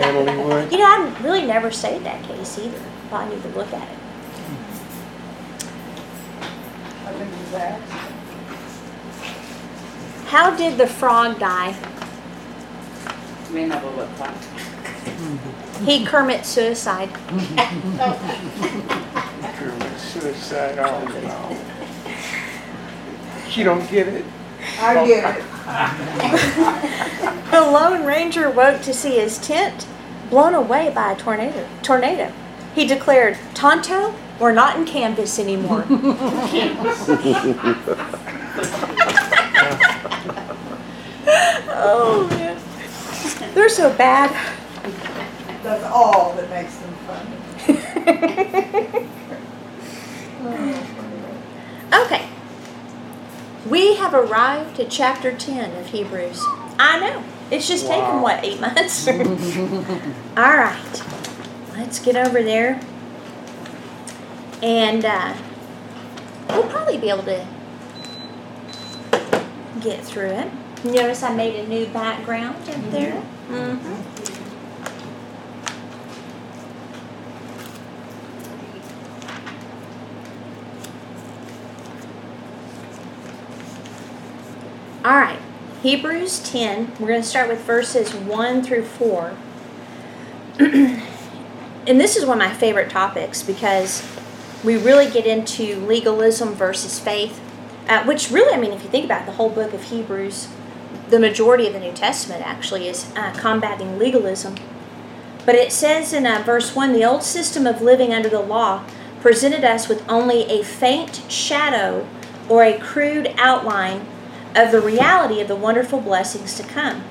Natalie Wood. You know, I really never studied that case either. I need to look at it. I think he's asked. How did the frog die? May never look like. He Kermit suicide. Kermit Suicide, oh no. She don't get it. I get it. The Lone Ranger woke to see his tent blown away by a tornado. Tornado. He declared, "Tonto, we're not in canvas anymore." oh man, they're so bad. That's all that makes them funny. Okay. We have arrived at chapter 10 of Hebrews. I know. It's just taken, what, eight months? All right. Let's get over there. And uh, we'll probably be able to get through it. Notice I made a new background up there. Mm-hmm. All right, Hebrews 10, we're going to start with verses 1 through 4. and this is one of my favorite topics because we really get into legalism versus faith, uh, which really, I mean, if you think about it, the whole book of Hebrews, the majority of the New Testament actually is uh, combating legalism. But it says in uh, verse 1 the old system of living under the law presented us with only a faint shadow or a crude outline of the reality of the wonderful blessings to come.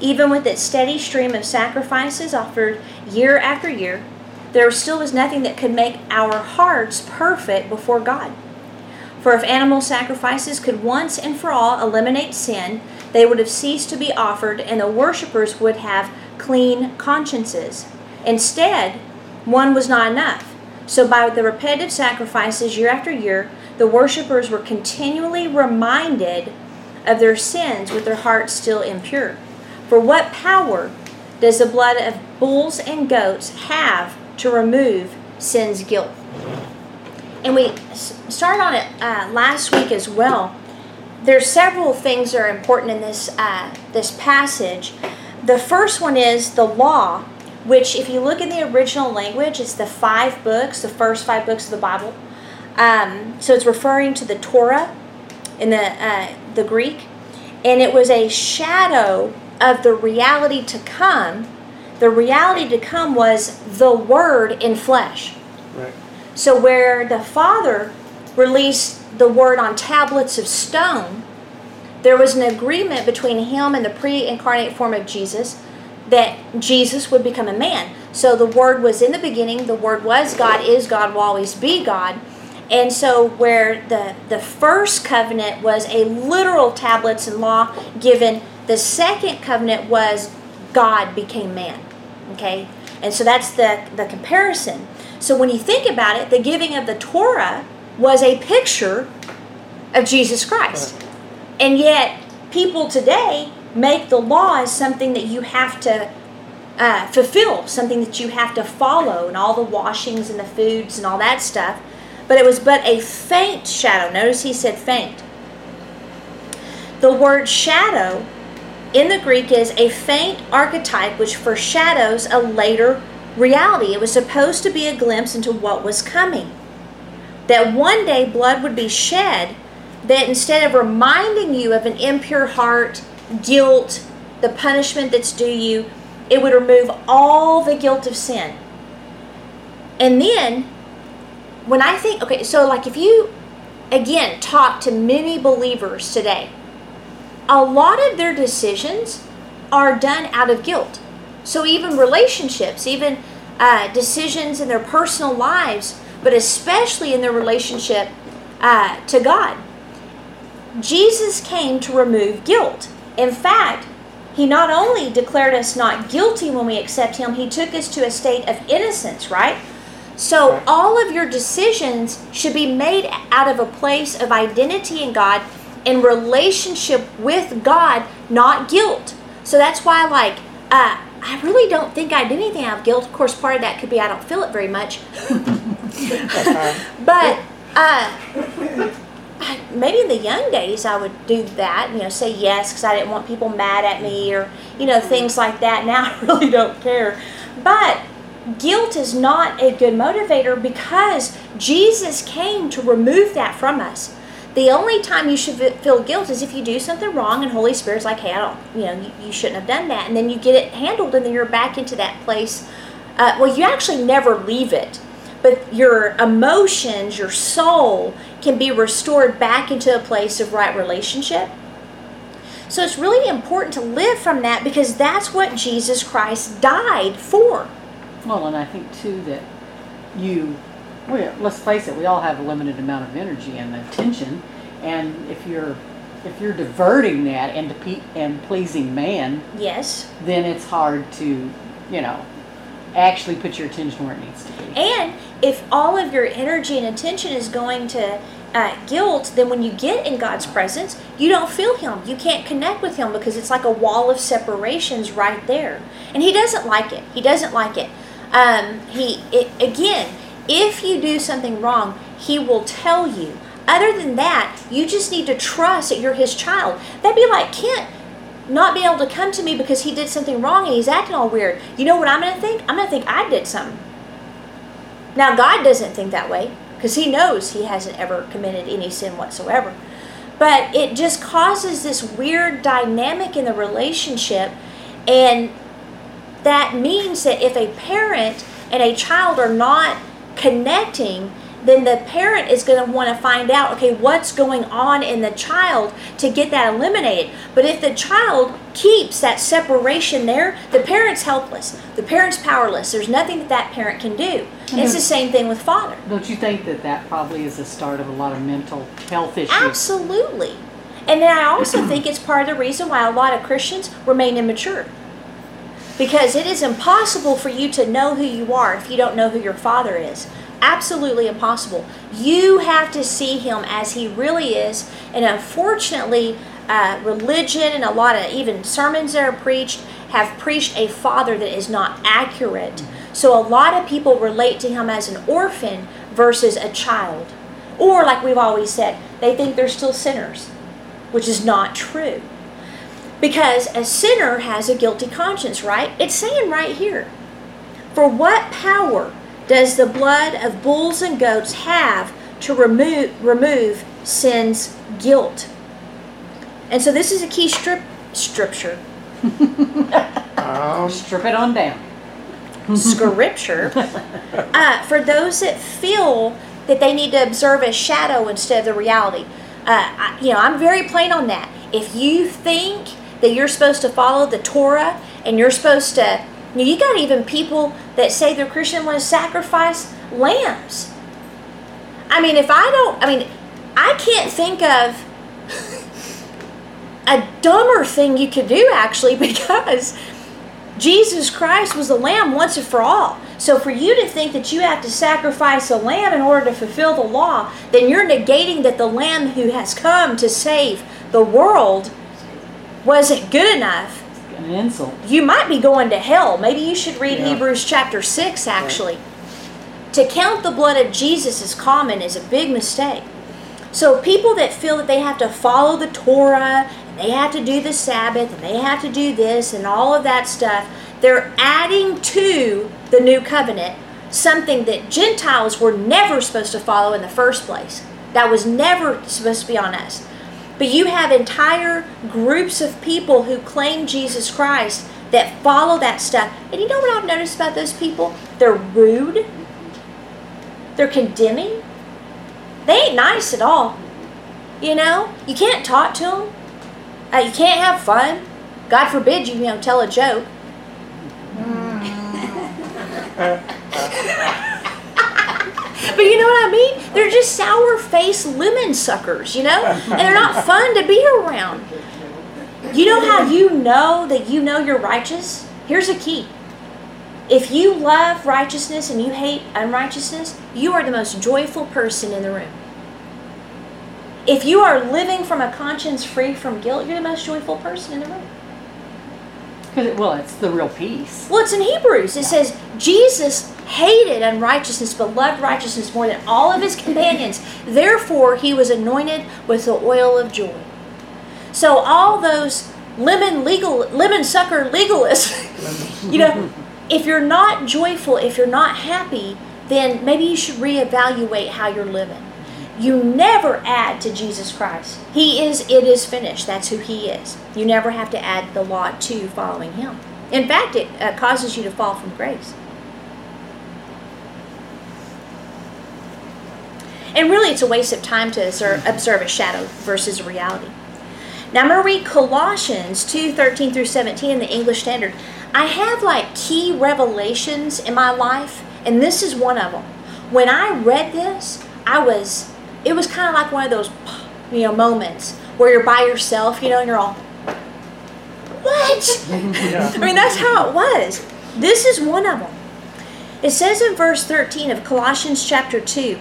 Even with its steady stream of sacrifices offered year after year, there still was nothing that could make our hearts perfect before God. For if animal sacrifices could once and for all eliminate sin, they would have ceased to be offered and the worshippers would have clean consciences. Instead, one was not enough. So, by the repetitive sacrifices year after year, the worshippers were continually reminded of their sins with their hearts still impure. For what power does the blood of bulls and goats have to remove sin's guilt? And we started on it uh, last week as well. There's several things that are important in this uh, this passage. The first one is the law, which, if you look in the original language, it's the five books, the first five books of the Bible. Um, so it's referring to the Torah in the uh, the Greek, and it was a shadow of the reality to come. The reality to come was the Word in flesh. Right. So where the Father released the Word on tablets of stone, there was an agreement between Him and the pre-incarnate form of Jesus that Jesus would become a man. So the Word was in the beginning. The Word was God. Is God. Will always be God. And so, where the, the first covenant was a literal tablets and law given, the second covenant was God became man. Okay? And so that's the, the comparison. So, when you think about it, the giving of the Torah was a picture of Jesus Christ. And yet, people today make the law as something that you have to uh, fulfill, something that you have to follow, and all the washings and the foods and all that stuff but it was but a faint shadow. Notice he said faint. The word shadow in the Greek is a faint archetype which foreshadows a later reality. It was supposed to be a glimpse into what was coming. That one day blood would be shed, that instead of reminding you of an impure heart, guilt, the punishment that's due you, it would remove all the guilt of sin. And then when I think, okay, so like if you, again, talk to many believers today, a lot of their decisions are done out of guilt. So even relationships, even uh, decisions in their personal lives, but especially in their relationship uh, to God. Jesus came to remove guilt. In fact, he not only declared us not guilty when we accept him, he took us to a state of innocence, right? So all of your decisions should be made out of a place of identity in God and relationship with God, not guilt. So that's why, like, uh, I really don't think I do anything out of guilt. Of course, part of that could be I don't feel it very much. but uh, I- maybe in the young days I would do that, you know, say yes because I didn't want people mad at me or, you know, things like that. Now I really don't care. But guilt is not a good motivator because Jesus came to remove that from us. The only time you should feel guilt is if you do something wrong and Holy Spirit's like, hey, I don't, you know, you, you shouldn't have done that. And then you get it handled and then you're back into that place. Uh, well, you actually never leave it, but your emotions, your soul can be restored back into a place of right relationship. So it's really important to live from that because that's what Jesus Christ died for. Well, and I think too that you, well, let's face it, we all have a limited amount of energy and attention, and if you're if you're diverting that into pe- and pleasing man, Yes. then it's hard to, you know, actually put your attention where it needs to be. And if all of your energy and attention is going to uh, guilt, then when you get in God's presence, you don't feel Him. You can't connect with Him because it's like a wall of separations right there. And He doesn't like it. He doesn't like it. Um, he it, again, if you do something wrong, He will tell you. Other than that, you just need to trust that you're His child. That'd be like Kent not being able to come to me because he did something wrong and he's acting all weird. You know what I'm going to think? I'm going to think I did something. Now, God doesn't think that way because He knows He hasn't ever committed any sin whatsoever. But it just causes this weird dynamic in the relationship, and that means that if a parent and a child are not connecting, then the parent is going to want to find out okay, what's going on in the child to get that eliminated. But if the child keeps that separation there, the parent's helpless, the parent's powerless. There's nothing that that parent can do. Mm-hmm. It's the same thing with father. Don't you think that that probably is the start of a lot of mental health issues? Absolutely. And then I also think it's part of the reason why a lot of Christians remain immature. Because it is impossible for you to know who you are if you don't know who your father is. Absolutely impossible. You have to see him as he really is. And unfortunately, uh, religion and a lot of even sermons that are preached have preached a father that is not accurate. So a lot of people relate to him as an orphan versus a child. Or, like we've always said, they think they're still sinners, which is not true. Because a sinner has a guilty conscience, right? It's saying right here. For what power does the blood of bulls and goats have to remove, remove sin's guilt? And so this is a key strip scripture. Um, Strip it on down. scripture uh, for those that feel that they need to observe a shadow instead of the reality. Uh, I, you know, I'm very plain on that. If you think that you're supposed to follow the Torah and you're supposed to, you, you got even people that say they're Christian want to sacrifice lambs. I mean, if I don't, I mean, I can't think of a dumber thing you could do actually because Jesus Christ was the lamb once and for all. So for you to think that you have to sacrifice a lamb in order to fulfill the law, then you're negating that the lamb who has come to save the world wasn't good enough. An insult. You might be going to hell. Maybe you should read Yeah. Hebrews chapter 6 actually. To count the blood of Jesus as common is a big mistake. So people that feel that they have to follow the Torah, and they have to do the Sabbath, and they have to do this and all of that stuff, they're adding to the new covenant something that Gentiles were never supposed to follow in the first place. That was never supposed to be on us. But you have entire groups of people who claim Jesus Christ that follow that stuff. And you know what I've noticed about those people? They're rude. They're condemning. They ain't nice at all. You know, you can't talk to them. Uh, you can't have fun. God forbid you, you know, tell a joke. But you know what I mean? They're just sour faced lemon suckers, you know? And they're not fun to be around. You know how you know that you know you're righteous? Here's a key. If you love righteousness and you hate unrighteousness, you are the most joyful person in the room. If you are living from a conscience free from guilt, you're the most joyful person in the room. it- well, it's the real peace. Well, it's in Hebrews. It says Jesus hated unrighteousness but loved righteousness more than all of his companions. Therefore, he was anointed with the oil of joy. So all those lemon legal lemon sucker legalists, you know, if you're not joyful, if you're not happy, then maybe you should reevaluate how you're living. You never add to Jesus Christ. He is it is finished. That's who he is. You never have to add the law to following him. In fact, it uh, causes you to fall from grace. And really, it's a waste of time to observe, observe a shadow versus a reality. Now, I'm going to read Colossians 2 13 through 17 in the English Standard. I have like key revelations in my life, and this is one of them. When I read this, I was, it was kind of like one of those, you know, moments where you're by yourself, you know, and you're all, what? Yeah. I mean, that's how it was. This is one of them. It says in verse 13 of Colossians chapter 2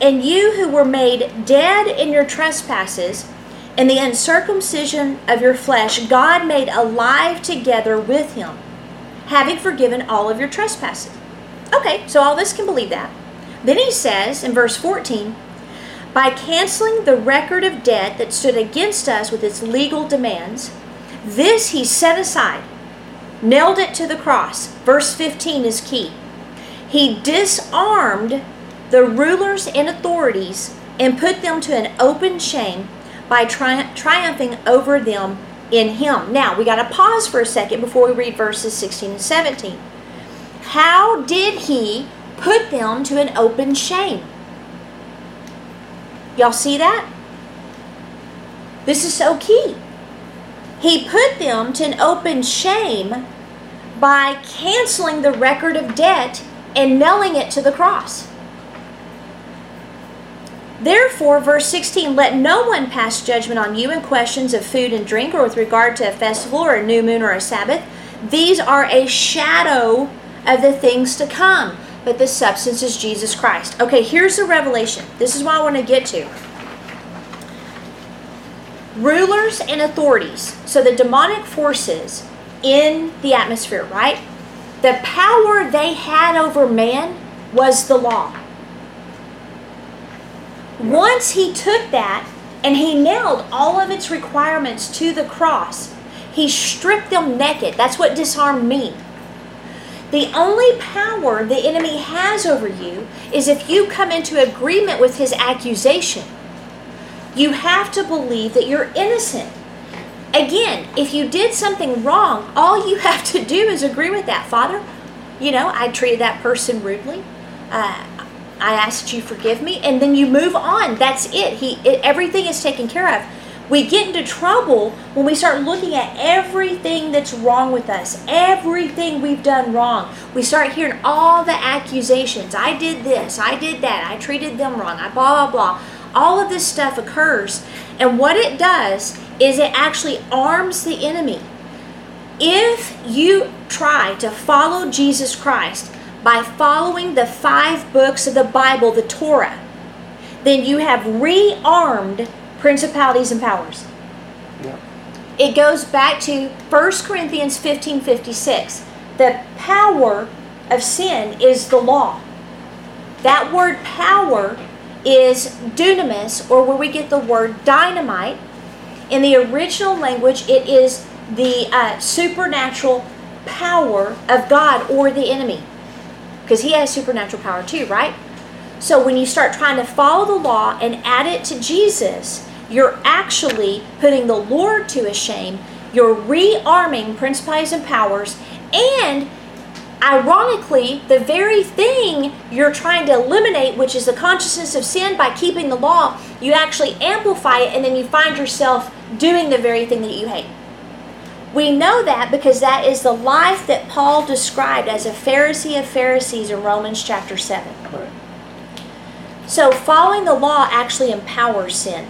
And you who were made dead in your trespasses and the uncircumcision of your flesh, God made alive together with him, having forgiven all of your trespasses. Okay, so all this can believe that. Then he says in verse 14, by canceling the record of debt that stood against us with its legal demands, this he set aside, nailed it to the cross. Verse 15 is key. He disarmed the rulers and authorities and put them to an open shame by tri- triumphing over them in him. Now, we got to pause for a second before we read verses 16 and 17. How did he put them to an open shame? Y'all see that? This is so key. He put them to an open shame by canceling the record of debt and nailing it to the cross. Therefore, verse 16, let no one pass judgment on you in questions of food and drink or with regard to a festival or a new moon or a Sabbath. These are a shadow of the things to come, but the substance is Jesus Christ. Okay, here's the revelation. This is what I want to get to. Rulers and authorities, so the demonic forces in the atmosphere, right? The power they had over man was the law. Once he took that and he nailed all of its requirements to the cross, he stripped them naked. That's what disarmed means. The only power the enemy has over you is if you come into agreement with his accusation. You have to believe that you're innocent. Again, if you did something wrong, all you have to do is agree with that. Father, you know, I treated that person rudely. Uh, I ask that you forgive me, and then you move on. That's it. He, it, everything is taken care of. We get into trouble when we start looking at everything that's wrong with us, everything we've done wrong. We start hearing all the accusations. I did this, I did that, I treated them wrong, I blah, blah, blah. All of this stuff occurs, and what it does is it actually arms the enemy. If you try to follow Jesus Christ by following the five books of the Bible, the Torah, then you have rearmed principalities and powers. Yeah. It goes back to 1 Corinthians 15 56. The power of sin is the law. That word power is dunamis, or where we get the word dynamite. In the original language, it is the uh, supernatural power of God or the enemy. Because he has supernatural power too, right? So when you start trying to follow the law and add it to Jesus, you're actually putting the Lord to a shame. You're rearming principalities and powers, and ironically, the very thing you're trying to eliminate, which is the consciousness of sin, by keeping the law, you actually amplify it, and then you find yourself doing the very thing that you hate. We know that because that is the life that Paul described as a Pharisee of Pharisees in Romans chapter 7. Right. So, following the law actually empowers sin.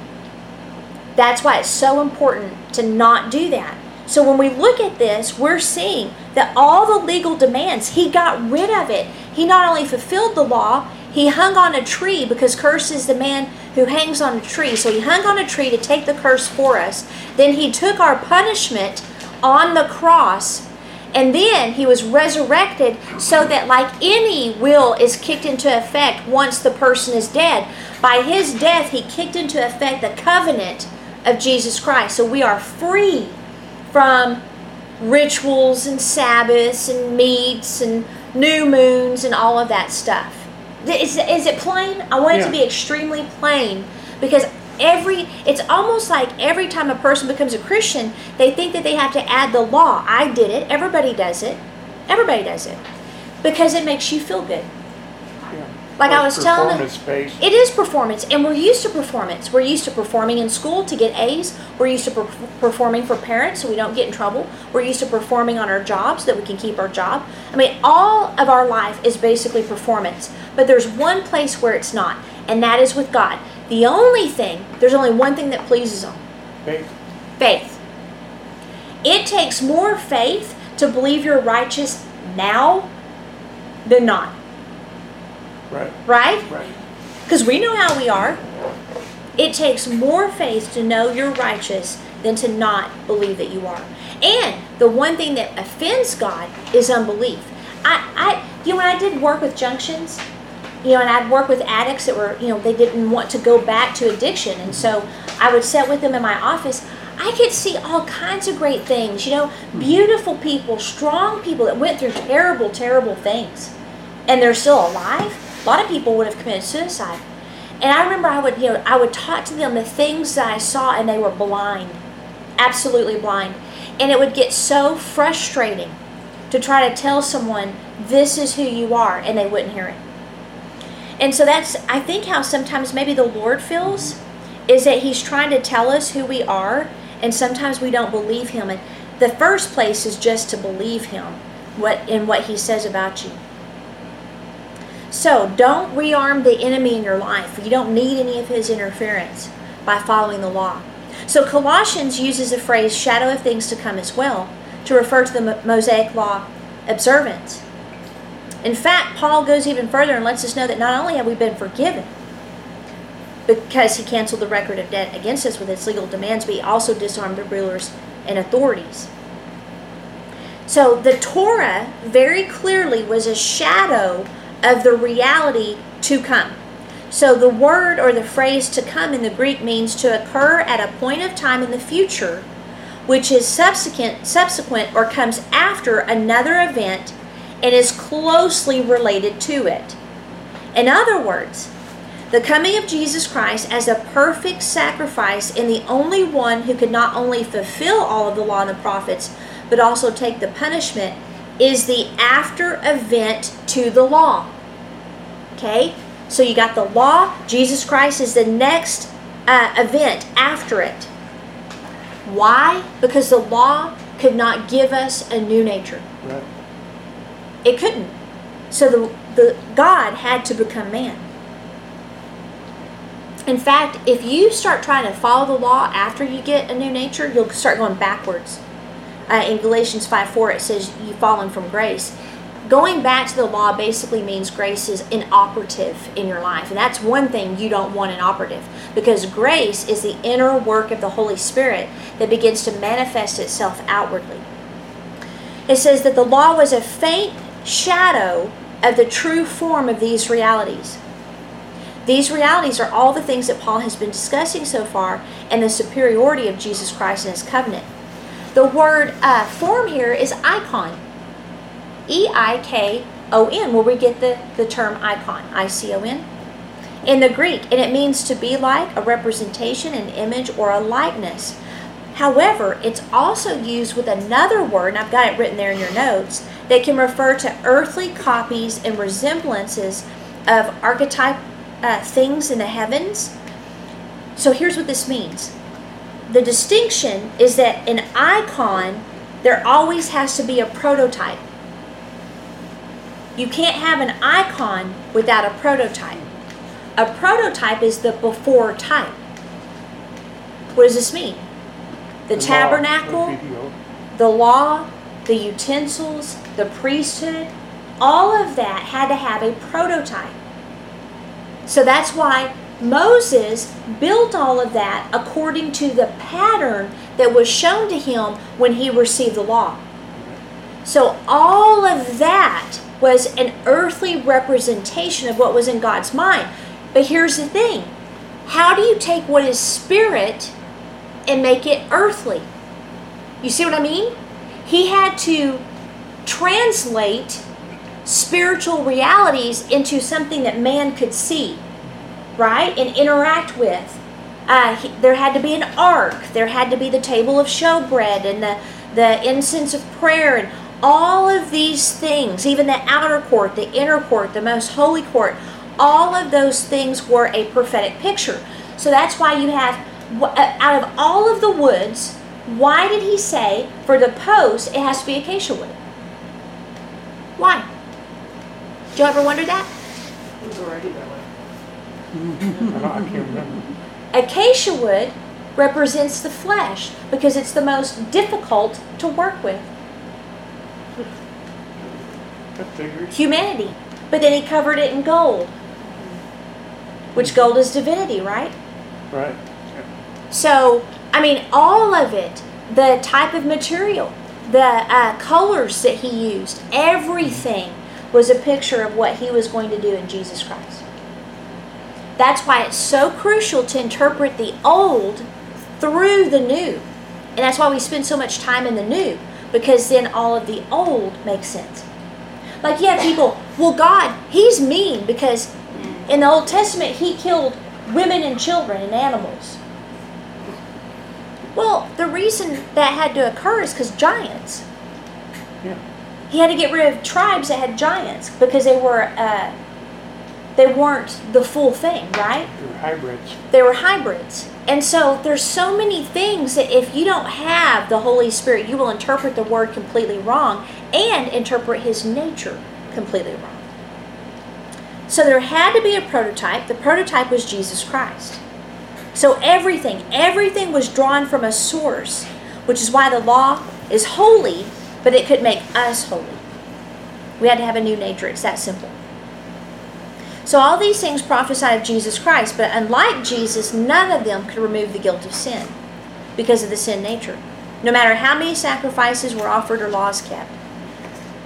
That's why it's so important to not do that. So, when we look at this, we're seeing that all the legal demands, he got rid of it. He not only fulfilled the law, he hung on a tree because curse is the man who hangs on a tree. So, he hung on a tree to take the curse for us. Then, he took our punishment on the cross and then he was resurrected so that like any will is kicked into effect once the person is dead. By his death he kicked into effect the covenant of jesus christ. So we are free from rituals and sabbaths and meats and new moons and all of that stuff. Is, is it plain? I want it to be extremely plain because every it's almost like every time a person becomes a christian they think that they have to add the law. I did it. Everybody does it. Everybody does it. Because it makes you feel good. Yeah. Like I was telling them- based. it is performance. And we're used to performance. We're used to performing in school to get a's. We're used to per- performing for parents so we don't get in trouble. We're used to performing on our jobs so that we can keep our job. I mean all of our life is basically performance. But there's one place where it's not and that is with god the only thing there's only one thing that pleases him Faith. faith. It takes more faith to believe you're righteous now than not, Right. right? Right. Because we know how we are. It takes more faith to know you're righteous than to not believe that you are. And the one thing that offends God is unbelief. I, I you know, when I did work with junctions, you know, and I'd work with addicts that were, you know, they didn't want to go back to addiction. And so I would sit with them in my office. I could see all kinds of great things, you know, beautiful people, strong people that went through terrible, terrible things. And they're still alive. A lot of people would have committed suicide. And I remember I would, you know, I would talk to them the things that I saw and they were blind. Absolutely blind. And it would get so frustrating to try to tell someone this is who you are and they wouldn't hear it. And so that's I think how sometimes maybe the Lord feels is that he's trying to tell us who we are and sometimes we don't believe him and the first place is just to believe him what in what he says about you. So don't rearm the enemy in your life. You don't need any of his interference by following the law. So Colossians uses the phrase shadow of things to come as well to refer to the Mosaic law observance. In fact, Paul goes even further and lets us know that not only have we been forgiven because he canceled the record of debt against us with its legal demands, but he also disarmed the rulers and authorities. So the Torah very clearly was a shadow of the reality to come. So the word or the phrase to come in the Greek means to occur at a point of time in the future which is subsequent subsequent or comes after another event and is closely related to it. In other words, the coming of Jesus Christ as a perfect sacrifice and the only one who could not only fulfill all of the law and the prophets, but also take the punishment, is the after event to the law. Okay? So you got the law, Jesus Christ is the next uh, event after it. Why? Because the law could not give us a new nature. Right. It couldn't. So the, the God had to become man. In fact, if you start trying to follow the law after you get a new nature, you'll start going backwards. Uh, in Galatians 5 4, it says you've fallen from grace. Going back to the law basically means grace is inoperative in your life. And that's one thing you don't want inoperative because grace is the inner work of the Holy Spirit that begins to manifest itself outwardly. It says that the law was a faint shadow of the true form of these realities. These realities are all the things that Paul has been discussing so far and the superiority of Jesus Christ and his covenant. The word uh, form here is icon. E I K O N, where we get the, the term icon, I C O N. In the Greek, and it means to be like, a representation, an image, or a likeness. However, it's also used with another word, and I've got it written there in your notes, that can refer to earthly copies and resemblances of archetype uh, things in the heavens. So here's what this means the distinction is that an icon, there always has to be a prototype. You can't have an icon without a prototype. A prototype is the before type. What does this mean? The, law, tabernacle, the video. the law, the utensils, the priesthood, all of that had to have a prototype. So that's why Moses built all of that according to the pattern that was shown to him when he received the law. So all of that was an earthly representation of what was in God's mind. But here's the thing how do you take what is spirit and make it earthly? You see what I mean? He had to translate spiritual realities into something that man could see, right? And interact with. Uh, he, there had to be an ark, there had to be the table of showbread and the, the incense of prayer and all of these things, even the outer court, the inner court, the most holy court, all of those things were a prophetic picture. So that's why you have, uh, out of all of the woods, why did he say for the post it has to be acacia wood? Why? Do you ever wonder that? It was already that way. I don't- can't remember. Acacia wood represents the flesh because it's the most difficult to work with. Humanity. But then he covered it in gold, which gold is divinity, right? Right. So, I mean, all of it, the type of material, the uh, colors that he used, everything was a picture of what he was going to do in Jesus Christ. That's why it's so crucial to interpret the old through the new. And that's why we spend so much time in the new, because then all of the old makes sense. Like, yeah, people, well, God, He's mean because in the Old Testament, He killed women and children and animals. Well, the reason that had to occur is because giants. Yeah. He had to get rid of tribes that had giants because they were uh, they weren't the full thing, right? They were hybrids. They were hybrids. And so there's so many things that if you don't have the Holy Spirit, you will interpret the word completely wrong and interpret his nature completely wrong. So there had to be a prototype. The prototype was Jesus Christ. So everything, everything was drawn from a source, which is why the law is holy, but it could make us holy. We had to have a new nature. It's that simple. So all these things prophesied of Jesus Christ, but unlike Jesus, none of them could remove the guilt of sin because of the sin nature. No matter how many sacrifices were offered or laws kept.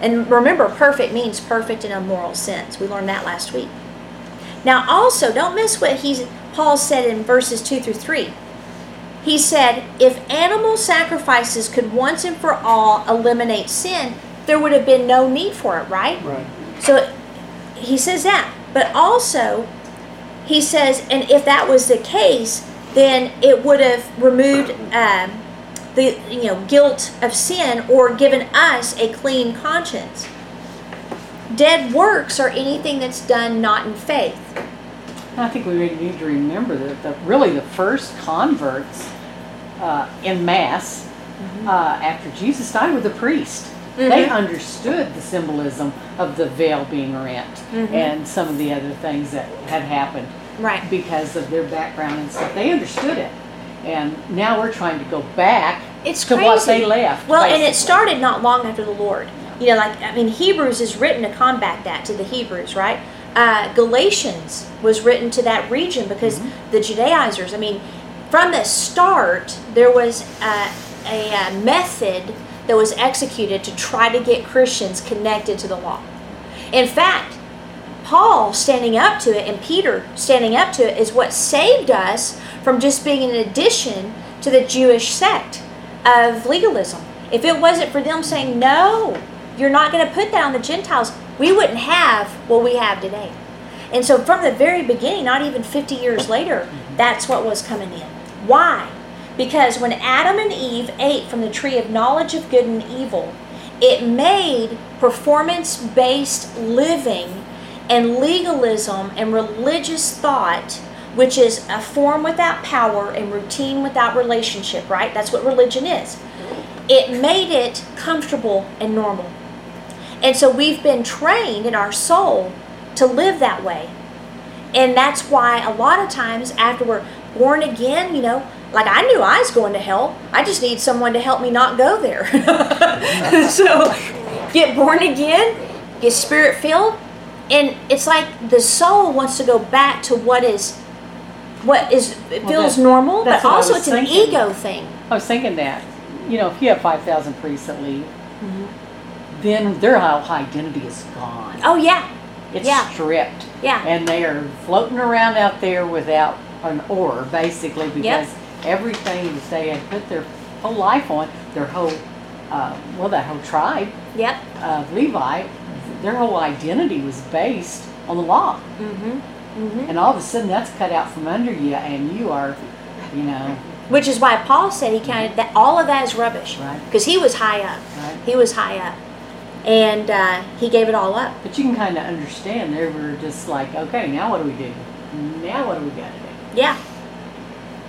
And remember, perfect means perfect in a moral sense. We learned that last week. Now also, don't miss what he's, Paul said in verses 2 through 3. He said, if animal sacrifices could once and for all eliminate sin, there would have been no need for it, right? Right. So he says that. But also, he says, and if that was the case, then it would have removed um, the you know guilt of sin or given us a clean conscience. Dead works are anything that's done not in faith. I think we really need to remember that the, really the first converts uh, in Mass Mm-hmm. uh, after Jesus died were the priest. They understood the symbolism of the veil being rent Mhm. and some of the other things that had happened Right. because of their background and stuff. They understood it. And now we're trying to go back It's to crazy. what they left. Well, and it started not long after the Lord. You know, like I mean, Hebrews is written to combat that to the Hebrews, right? Uh, Galatians was written to that region because the Judaizers. I mean, from the start, there was uh, a, uh method that was executed to try to get Christians connected to the law. In fact, Paul standing up to it and Peter standing up to it is what saved us from just being an addition to the Jewish sect of legalism. If it wasn't for them saying, no, you're not going to put that on the Gentiles, we wouldn't have what we have today. And so from the very beginning, not even 50 years later, mm-hmm. that's what was coming in. Why? Because when Adam and Eve ate from the tree of knowledge of good and evil, it made performance based living and legalism and religious thought, which is a form without power and routine without relationship, right? That's what religion is. It made it comfortable and normal. And so we've been trained in our soul to live that way. And that's why a lot of times after we're born again, you know, like I knew I was going to hell. I just need someone to help me not go there. so get born again, get spirit filled, and it's like the soul wants to go back to what is what is it Well, feels normal, but also it's an ego thing. I was thinking that, you know, if you have 5,000 priests that leave. Then their whole identity is gone. Oh yeah, It's yeah. stripped. yeah. And they are floating around out there without an oar, basically, because everything that they had put their whole life on, their whole, uh, well, that whole tribe Yep. of Levi, their whole identity was based on the law. Mm-hmm. Mm-hmm. And all of a sudden, that's cut out from under you, and you are, you know, Which is why Paul said he counted that all of that is rubbish right, because he was high up. right. He was high up, and uh, he gave it all up. But you can kind of understand. They were just like, okay, now what do we do? Now what do we got to do? Yeah.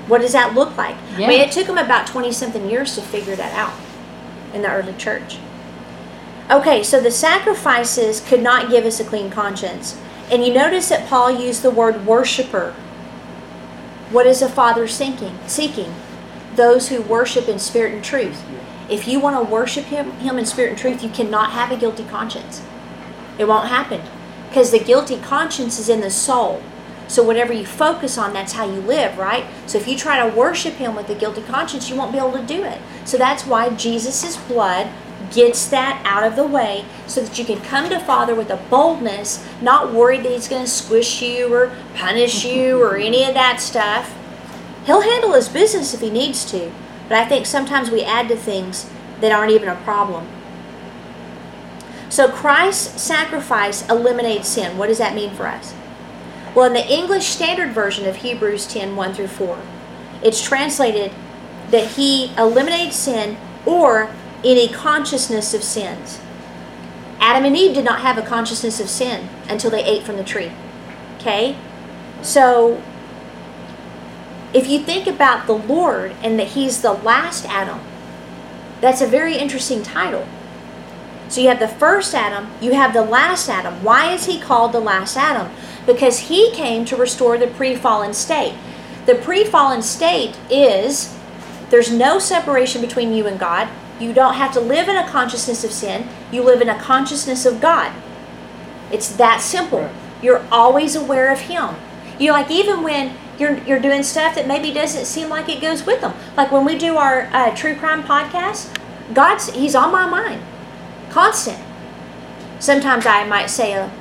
What does that look like? I mean, it took them about 20 something years to figure that out in the early church. Okay, so the sacrifices could not give us a clean conscience. And you notice that Paul used the word worshiper. What is a father seeking? Seeking those who worship in spirit and truth. If you want to worship him, him in spirit and truth, you cannot have a guilty conscience. It won't happen because the guilty conscience is in the soul. So whatever you focus on, that's how you live, right? So if you try to worship him with a guilty conscience, you won't be able to do it. So that's why Jesus' blood gets that out of the way so that you can come to Father with a boldness, not worried that he's going to squish you or punish you or any of that stuff. He'll handle his business if he needs to. But I think sometimes we add to things that aren't even a problem. So Christ's sacrifice eliminates sin. What does that mean for us? Well, in the English Standard Version of Hebrews 10 1 through 4, it's translated that he eliminates sin or any consciousness of sins. Adam and Eve did not have a consciousness of sin until they ate from the tree. Okay? So, if you think about the Lord and that he's the last Adam, that's a very interesting title. So you have the first Adam, you have the last Adam. Why is he called the last Adam? Because he came to restore the pre fallen state. The pre fallen state is there's no separation between you and God. You don't have to live in a consciousness of sin, you live in a consciousness of God. It's that simple. You're always aware of Him. You like even when you're you're doing stuff that maybe doesn't seem like it goes with them. Like when we do our uh, true crime podcast, God's He's on my mind, constant. Sometimes I might say a,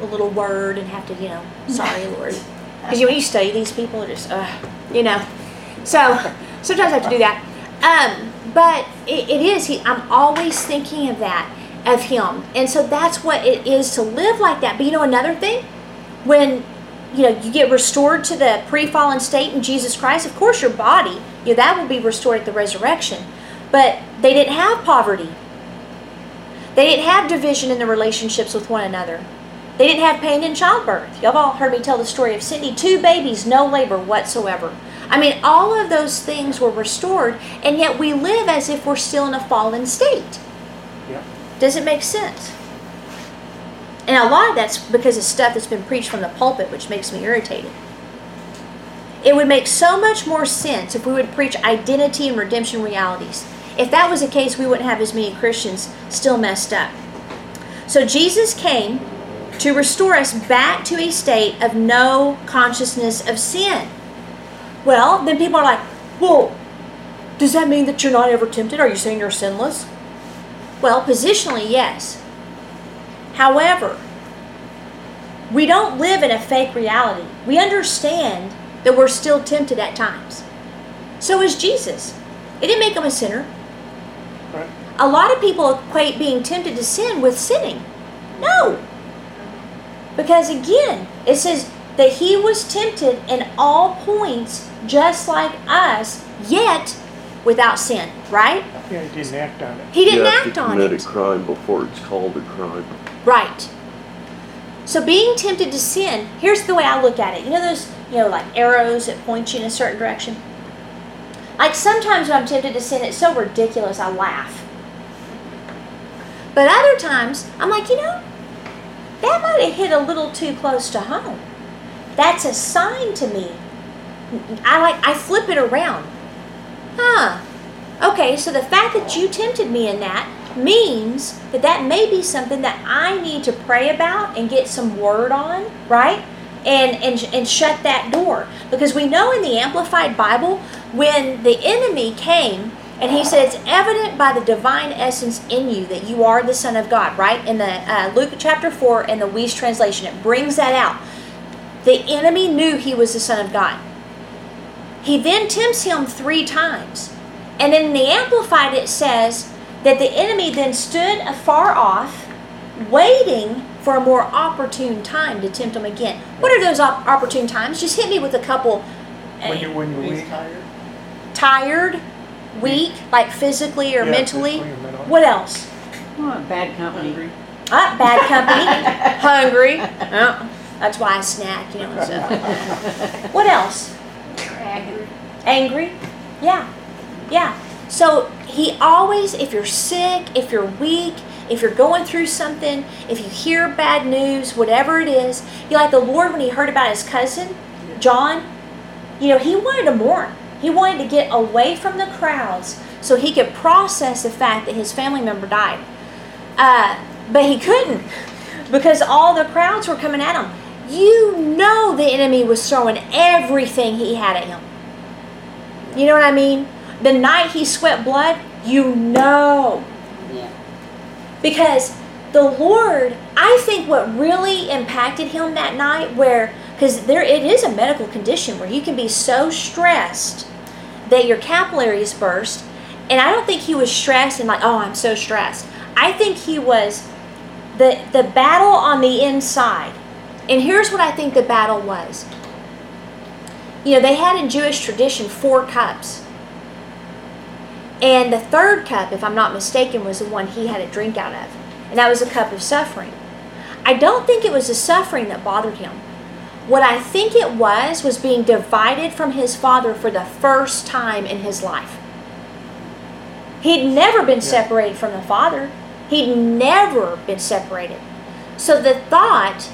a little word and have to, you know, sorry Lord, because you when you study these people, are just, uh, you know. So sometimes I have to do that. Um, but it, it is. He, I'm always thinking of that, of Him, and so that's what it is to live like that. But you know, another thing, when you know you get restored to the pre-fallen state in Jesus Christ, of course your body, you know, that will be restored at the resurrection. But they didn't have poverty. They didn't have division in the relationships with one another. They didn't have pain in childbirth. Y'all have all heard me tell the story of Sydney. Two babies, no labor whatsoever. I mean, all of those things were restored, and yet we live as if we're still in a fallen state. Yep. Does it make sense? And a lot of that's because of stuff that's been preached from the pulpit, which makes me irritated. It would make so much more sense if we would preach identity and redemption realities. If that was the case, we wouldn't have as many Christians still messed up. So Jesus came to restore us back to a state of no consciousness of sin. Well, then people are like, well, does that mean that you're not ever tempted? Are you saying you're sinless? Well, positionally, yes. However, we don't live in a fake reality. We understand that we're still tempted at times. So is Jesus. It didn't make him a sinner. Right. A lot of people equate being tempted to sin with sinning. No. Because again, it says that he was tempted in all points just like us, yet without sin, right? Yeah, he didn't act on it. He didn't you have act to on commit it. a crime before it's called a crime. Right. So being tempted to sin, here's the way I look at it. You know those, you know, like arrows that point you in a certain direction? Like sometimes when I'm tempted to sin, it's so ridiculous I laugh. But other times, I'm like, you know, that might have hit a little too close to home. That's a sign to me. I like I flip it around. Huh. Okay, so the fact that you tempted me in that means that that may be something that I need to pray about and get some word on, right? And and and shut that door because we know in the amplified Bible when the enemy came and he said, It's evident by the divine essence in you that you are the Son of God, right? In the uh, Luke chapter 4 in the Weiss translation, it brings that out. The enemy knew he was the Son of God. He then tempts him three times. And in the Amplified, it says that the enemy then stood afar off, waiting for a more opportune time to tempt him again. What are those op- opportune times? Just hit me with a couple. uh, When you're, when you're weak. tired. tired, weak, like physically or Yeah, mentally. physically or mentally. What else? Oh, bad company. Hungry. Ah, bad company, hungry. Oh, that's why I snack, you know. and stuff. what else? Angry. Angry. Yeah, yeah. So he always, if you're sick, if you're weak, if you're going through something, if you hear bad news, whatever it is, you like the Lord when he heard about his cousin, John, you know, he wanted to mourn. He wanted to get away from the crowds so he could process the fact that his family member died. Uh, but he couldn't because all the crowds were coming at him. You know the enemy was throwing everything he had at him. You know what I mean? The night he sweat blood, you know. Yeah. Because the Lord, I think what really impacted him that night, where, because there it is a medical condition where you can be so stressed that your capillaries burst. And I don't think he was stressed and like, oh, I'm so stressed. I think he was the the battle on the inside. And here's what I think the battle was. You know, they had in Jewish tradition four cups. And the third cup, if I'm not mistaken, was the one he had a drink out of. And that was a cup of suffering. I don't think it was the suffering that bothered him. What I think it was was being divided from his father for the first time in his life. He'd never been separated from the father. He'd never been separated. So the thought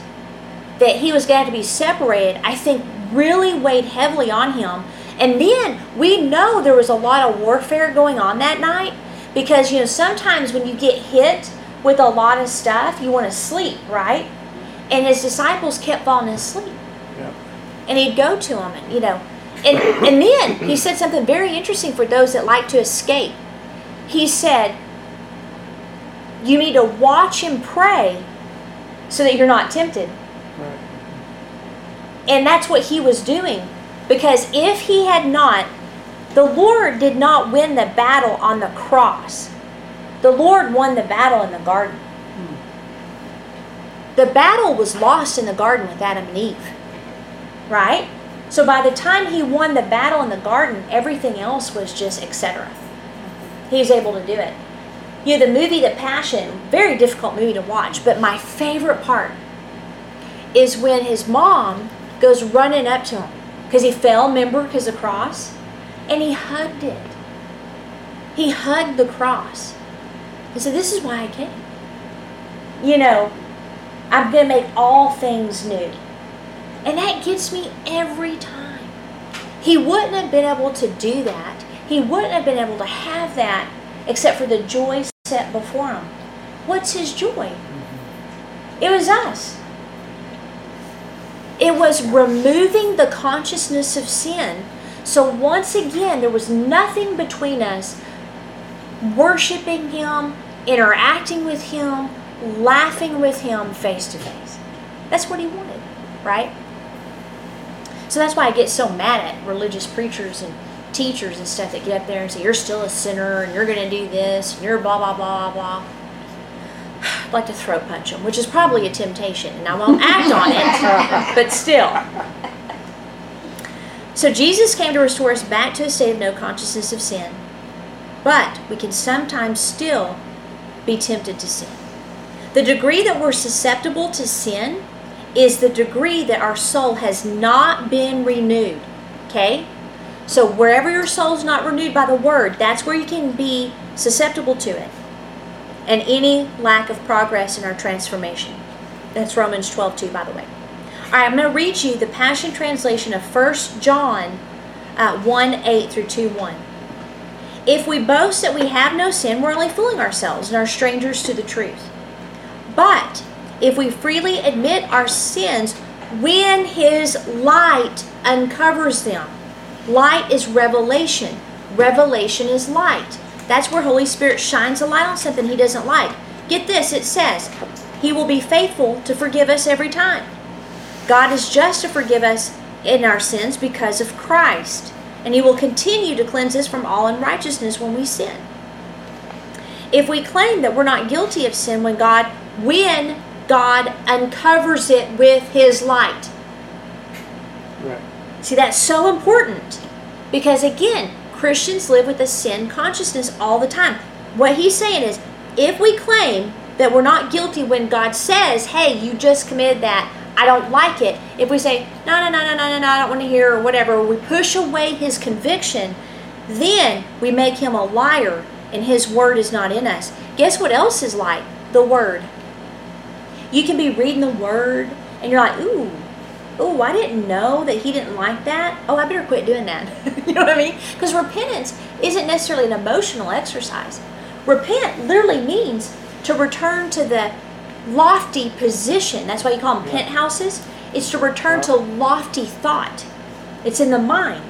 that he was going to to be separated, I think, really weighed heavily on him. And then we know there was a lot of warfare going on that night because, you know, sometimes when you get hit with a lot of stuff, you want to sleep, right? And his disciples kept falling asleep. Yeah. And he'd go to them, and, you know. And, and then he said something very interesting for those that like to escape. He said, You need to watch and pray so that you're not tempted. Right. And that's what he was doing. Because if he had not, the Lord did not win the battle on the cross. The Lord won the battle in the garden. The battle was lost in the garden with Adam and Eve. Right? So by the time he won the battle in the garden, everything else was just etc. He was able to do it. You know, the movie The Passion, very difficult movie to watch, but my favorite part is when his mom goes running up to him because he fell, remember, because of the cross, and he hugged it. He hugged the cross. He said, This is why I came. You know, I'm going to make all things new. And that gets me every time. He wouldn't have been able to do that. He wouldn't have been able to have that except for the joy set before him. What's his joy? Mm-hmm. It was us. It was removing the consciousness of sin. So once again, there was nothing between us worshiping Him, interacting with Him, laughing with Him face to face. That's what He wanted, right? So that's why I get so mad at religious preachers and teachers and stuff that get up there and say, You're still a sinner and you're going to do this and you're blah, blah, blah, blah. I'd like to throat punch them, which is probably a temptation, and I won't act on it, but still. So Jesus came to restore us back to a state of no consciousness of sin, but we can sometimes still be tempted to sin. The degree that we're susceptible to sin is the degree that our soul has not been renewed. Okay? So wherever your soul's not renewed by the word, that's where you can be susceptible to it. And any lack of progress in our transformation. That's Romans 12 2, by the way. All right, I'm going to read you the Passion Translation of 1 John uh, 1 8 through 2 1. If we boast that we have no sin, we're only fooling ourselves and are strangers to the truth. But if we freely admit our sins when His light uncovers them, Light is revelation. Revelation is light. That's where Holy Spirit shines a light on something he doesn't like. Get this, it says, He will be faithful to forgive us every time. God is just to forgive us in our sins because of Christ. And He will continue to cleanse us from all unrighteousness when we sin. If we claim that we're not guilty of sin when God when God uncovers it with his light. Right. See that's so important because again, Christians live with a sin consciousness all the time. What he's saying is if we claim that we're not guilty when God says, "Hey, you just committed that. I don't like it." If we say, "No, no, no, no, no, no, no I don't want to hear," or whatever, we push away his conviction, then we make him a liar and his word is not in us. Guess what else is like? The word. You can be reading the word and you're like, ooh, ooh, I didn't know that he didn't like that. Oh, I better quit doing that. you know what I mean? Because repentance isn't necessarily an emotional exercise. Repent literally means to return to the lofty position. That's why you call them Yeah. penthouses. It's to return to lofty thought. It's in the mind.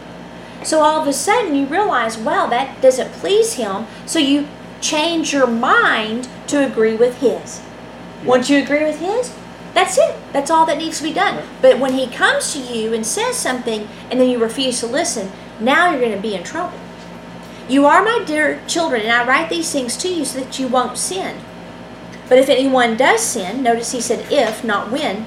So all of a sudden you realize, well, that doesn't please him. So you change your mind to agree with his. Once you agree with his, that's it. That's all that needs to be done. But when he comes to you and says something and then you refuse to listen, now you're going to be in trouble. You are my dear children, and I write these things to you so that you won't sin. But if anyone does sin, notice he said if, not when,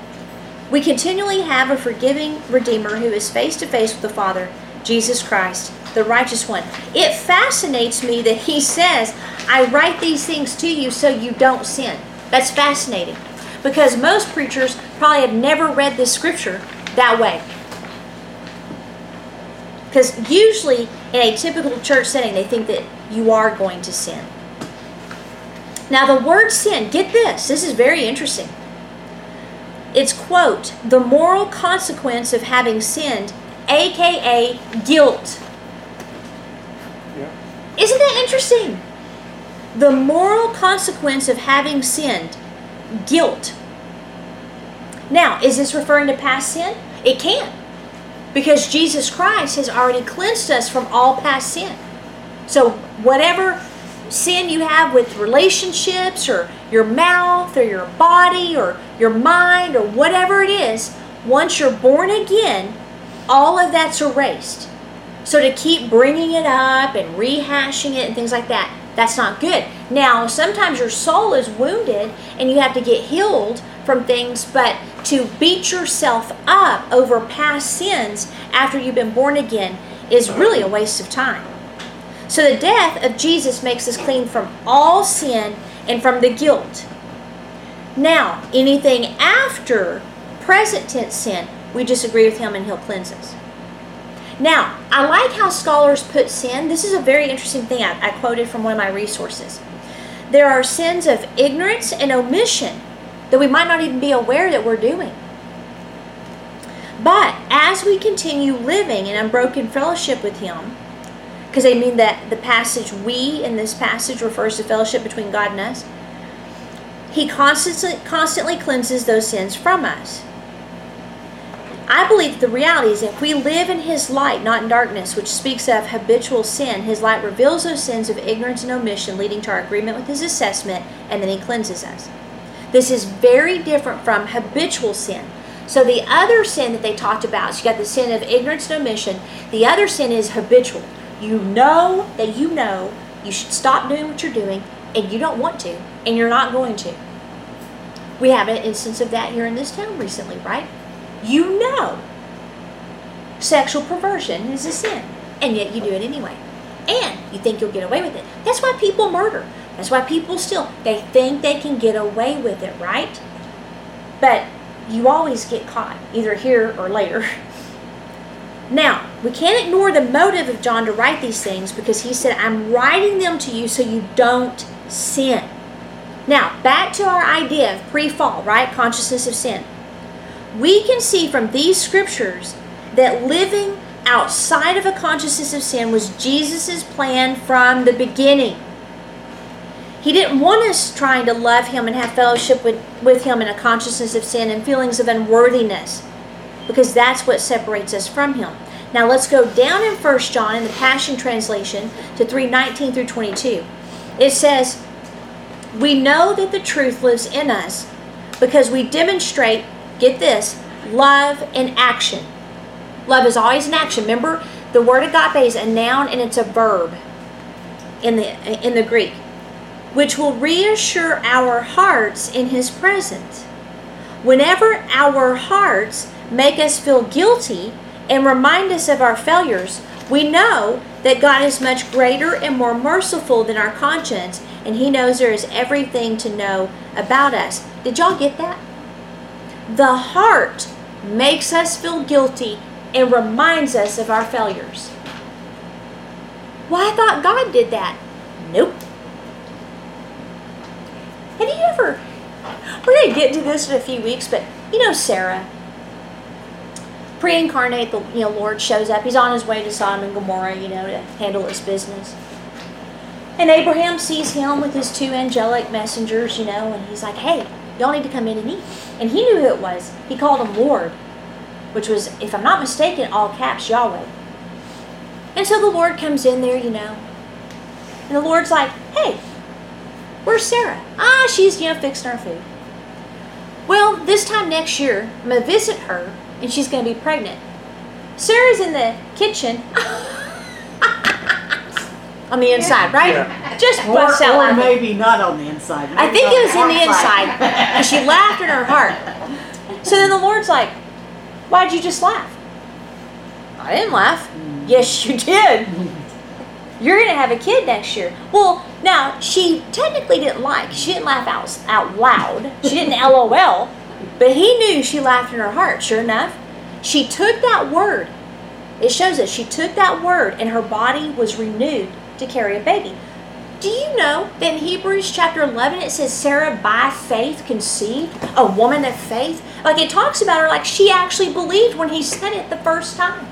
we continually have a forgiving Redeemer who is face to face with the Father, Jesus Christ, the righteous one. It fascinates me that he says, I write these things to you so you don't sin. That's fascinating because most preachers probably have never read this scripture that way. Because usually in a typical church setting, they think that you are going to sin. Now, the word sin, get this, this is very interesting. It's, quote, the moral consequence of having sinned, aka guilt. Yeah. Isn't that interesting? The moral consequence of having sinned, guilt. Now, is this referring to past sin? It can't. Because Jesus Christ has already cleansed us from all past sin. So, whatever sin you have with relationships or your mouth or your body or your mind or whatever it is, once you're born again, all of that's erased. So to keep bringing it up and rehashing it and things like that, that's not good. Now, sometimes your soul is wounded and you have to get healed from things, but to beat yourself up over past sins after you've been born again is really a waste of time. So the death of Jesus makes us clean from all sin and from the guilt. Now, anything after present tense sin, we disagree with him and he'll cleanse us. Now, I like how scholars put sin. This is a very interesting thing I, I quoted from one of my resources. There are sins of ignorance and omission that we might not even be aware that we're doing. But as we continue living in unbroken fellowship with Him, because they mean that the passage we in this passage refers to fellowship between God and us, He constantly constantly cleanses those sins from us. I believe the reality is if we live in His light, not in darkness, which speaks of habitual sin, His light reveals those sins of ignorance and omission, leading to our agreement with His assessment, and then He cleanses us. This is very different from habitual sin. So the other sin that they talked about, so you got the sin of ignorance and omission. The other sin is habitual. You know that you know you should stop doing what you're doing, and you don't want to, and you're not going to. We have an instance of that here in this town recently, right? You know sexual perversion is a sin, and yet you do it anyway. And you think you'll get away with it. That's why people murder. That's why people steal. They think they can get away with it, right? But you always get caught, either here or later. Now, we can't ignore the motive of John to write these things because he said, I'm writing them to you so you don't sin. Now, back to our idea of pre fall, right? Consciousness of sin. We can see from these scriptures that living outside of a consciousness of sin was Jesus' plan from the beginning. He didn't want us trying to love Him and have fellowship with, with Him in a consciousness of sin and feelings of unworthiness because that's what separates us from Him. Now let's go down in 1 John in the Passion Translation to 3:19 through 22. It says, "We know that the truth lives in us because we demonstrate, get this, love in action. Love is always in action. Remember, the word agape is a noun and it's a verb in the in the Greek, which will reassure our hearts in his presence. Whenever our hearts make us feel guilty and remind us of our failures, we know that God is much greater and more merciful than our conscience, and He knows there is everything to know about us. Did y'all get that? The heart makes us feel guilty and reminds us of our failures. Well, I thought God did that. Nope. Have you ever, we're going to get to this in a few weeks, but you know Sarah, pre-incarnate, the you know Lord shows up. He's on his way to Sodom and Gomorrah, you know, to handle his business. And Abraham sees him with his two angelic messengers, you know, and he's like, "Hey, y'all need to come in and eat." And he knew who it was. He called him Lord, which was, if I'm not mistaken, all caps Yahweh. And so the Lord comes in there, you know, and the Lord's like, "Hey, where's Sarah? Ah, she's you know fixing our food." Well, this time next year, I'm gonna visit her and she's going to be pregnant. Sarah's in the kitchen on the inside, right? Yeah. Just Or, out or laughing. maybe not on the inside. I think it was in the inside, and she laughed in her heart. So then the Lord's like, "Why'd you just laugh?" I didn't laugh. Mm. Yes, you did. You're gonna have a kid next year. Well, now she technically didn't like. She didn't laugh out out loud. She didn't LOL, but he knew she laughed in her heart. Sure enough, she took that word. It shows us she took that word, and her body was renewed to carry a baby. Do you know that in Hebrews chapter 11 it says Sarah by faith conceived, a woman of faith? Like it talks about her like she actually believed when he said it the first time.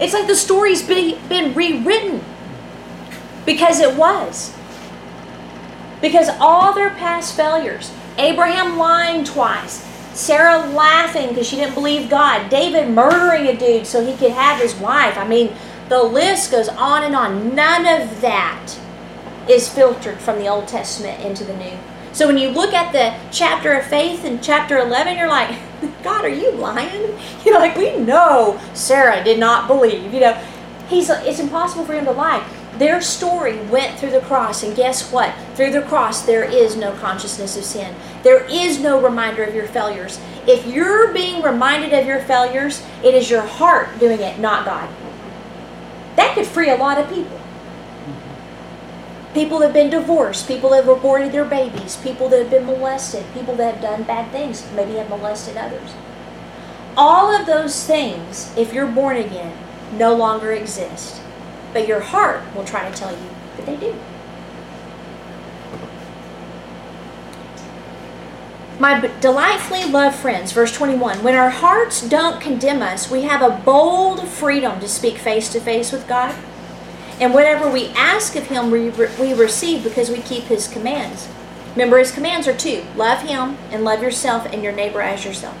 It's like the story's been, been rewritten because it was. Because all their past failures, Abraham lying twice, Sarah laughing because she didn't believe God, David murdering a dude so he could have his wife. I mean, the list goes on and on. None of that is filtered from the Old Testament into the New. So when you look at the chapter of faith in chapter 11, you're like, God, are you lying? You're like, we know Sarah did not believe. You know, he's it's impossible for him to lie. Their story went through the cross, and guess what? Through the cross, there is no consciousness of sin. There is no reminder of your failures. If you're being reminded of your failures, it is your heart doing it, not God. That could free a lot of people. People that have been divorced, people that have aborted their babies, people that have been molested, people that have done bad things, maybe have molested others. All of those things, if you're born again, no longer exist. But your heart will try to tell you that they do. My delightfully loved friends, verse 21 When our hearts don't condemn us, we have a bold freedom to speak face to face with God. And whatever we ask of Him, we, re- we receive because we keep His commands. Remember, His commands are two love Him and love yourself and your neighbor as yourself.